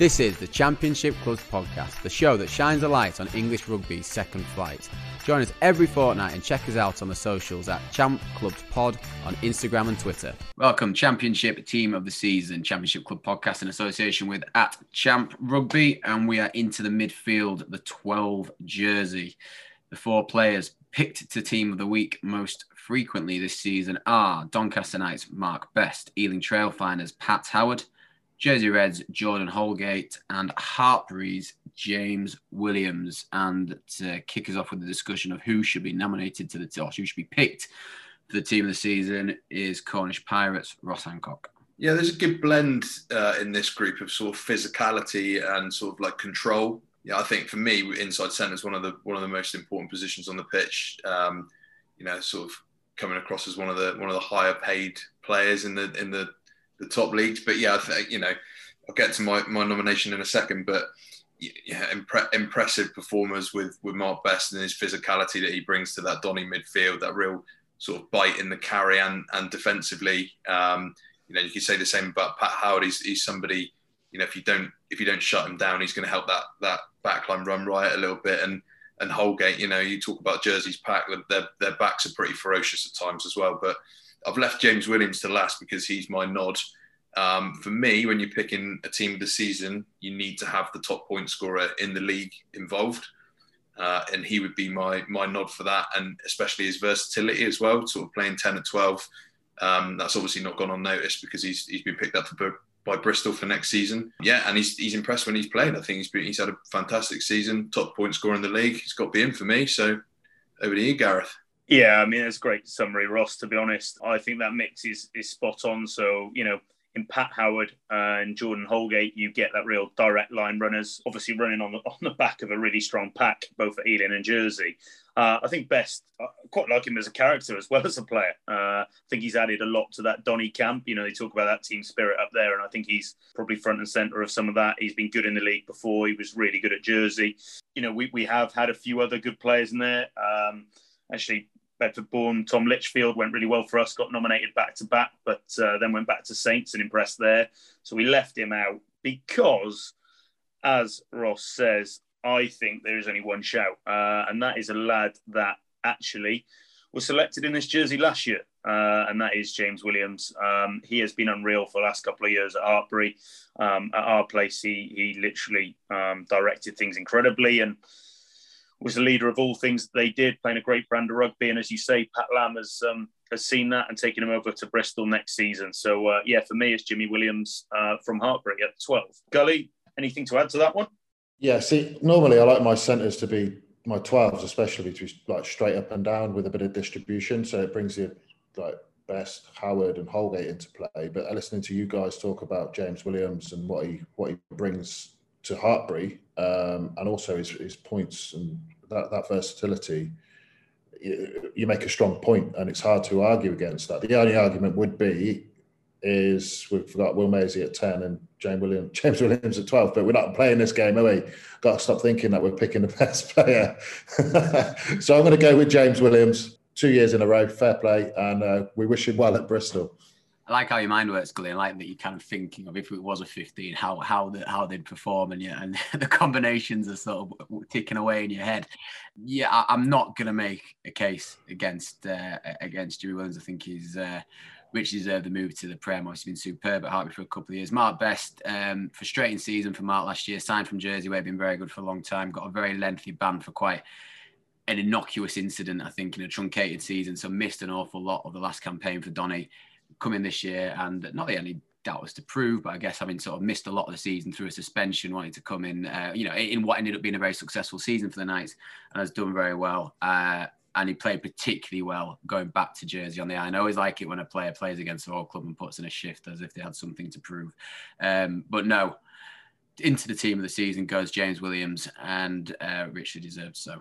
This is the Championship Clubs podcast, the show that shines a light on English rugby's second flight. Join us every fortnight and check us out on the socials at Champ Clubs Pod on Instagram and Twitter. Welcome, Championship Team of the Season, Championship Club podcast in association with at Champ Rugby, and we are into the midfield, the 12 jersey. The four players picked to Team of the Week most frequently this season are Doncaster Knights Mark Best, Ealing Trailfinders Pat Howard, Jersey Reds, Jordan Holgate, and Hartpury's James Williams. And to kick us off with the discussion of who should be nominated to the or who should be picked for the team of the season is Cornish Pirates, Ross Hancock. Yeah, there's a good blend uh, in this group of sort of physicality and sort of like control. Yeah, I think for me, inside centre is one of the one of the most important positions on the pitch. Um, you know, sort of coming across as one of the one of the higher paid players in the in the the top leagues. But yeah, I think you know I'll get to my, my nomination in a second. But yeah, impre- impressive performers with with Mark Best and his physicality that he brings to that Donny midfield, that real sort of bite in the carry and and defensively. Um, you know, you could say the same about Pat Howard. He's, he's somebody. You know, if you don't if you don't shut him down, he's going to help that that backline run right a little bit. And and Holgate, you know, you talk about Jersey's pack, their their backs are pretty ferocious at times as well. But I've left James Williams to last because he's my nod. Um, for me, when you're picking a team of the season, you need to have the top point scorer in the league involved. Uh, and he would be my my nod for that, and especially his versatility as well, sort of playing 10 and 12. Um, that's obviously not gone unnoticed because he's, he's been picked up for, by Bristol for next season. Yeah, and he's, he's impressed when he's played. I think he's been, he's had a fantastic season, top point scorer in the league. He's got to be in for me. So over to you, Gareth. Yeah, I mean, it's a great summary, Ross. To be honest, I think that mix is is spot on. So you know, in Pat Howard and Jordan Holgate, you get that real direct line runners, obviously running on the on the back of a really strong pack, both at Ealing and Jersey. Uh, I think Best, I quite like him as a character as well as a player. Uh, I think he's added a lot to that Donny camp. You know, they talk about that team spirit up there, and I think he's probably front and centre of some of that. He's been good in the league before. He was really good at Jersey. You know, we, we have had a few other good players in there. Um, actually, Bedford born Tom Litchfield went really well for us, got nominated back to back, but uh, then went back to Saints and impressed there. So we left him out because, as Ross says, I think there is only one shout, uh, and that is a lad that actually was selected in this jersey last year, uh, and that is James Williams. Um, he has been unreal for the last couple of years at Hartpury. Um, at our place, he, he literally um, directed things incredibly and was the leader of all things that they did, playing a great brand of rugby. And as you say, Pat Lam has um, has seen that and taken him over to Bristol next season. So uh, yeah, for me, it's Jimmy Williams uh, from Hartpury at 12. Gully, anything to add to that one? Yeah, see, normally I like my centres to be my 12s, especially to be like straight up and down with a bit of distribution. So it brings you like Best, Howard, and Holgate into play. But listening to you guys talk about James Williams and what he what he brings to Hartpury, um, and also his, his points and that, that versatility, you, you, make a strong point, and it's hard to argue against that. The only argument would be is we've got Will Maisie at ten and James Williams, James Williams at twelve, but we're not playing this game, are we? Got to stop thinking that we're picking the best player. so I'm going to go with James Williams. Two years in a row, fair play, and uh, we wish him well at Bristol. I like how your mind works, Gully. I like that you're kind of thinking of if it was a 15, how how the, how they'd perform, and yeah, and the combinations are sort of ticking away in your head. Yeah, I, am not gonna make a case against uh, against Jimmy Williams. I think he's uh, deserved the move to the Prem. He's been superb at Hartpury for a couple of years. Mark Best, um, frustrating season for Mark last year. Signed from Jersey, where he'd been very good for a long time. Got a very lengthy ban for quite an innocuous incident, I think, in a truncated season. So missed an awful lot of the last campaign for Donny coming this year and not the only doubt was to prove, but I guess having sort of missed a lot of the season through a suspension, wanting to come in, uh, you know, in what ended up being a very successful season for the Knights and has done very well. Uh, and he played particularly well going back to Jersey on the eye. I always like it when a player plays against the whole club and puts in a shift as if they had something to prove. Um, but no, into the team of the season goes James Williams, and uh, Richard deserves so.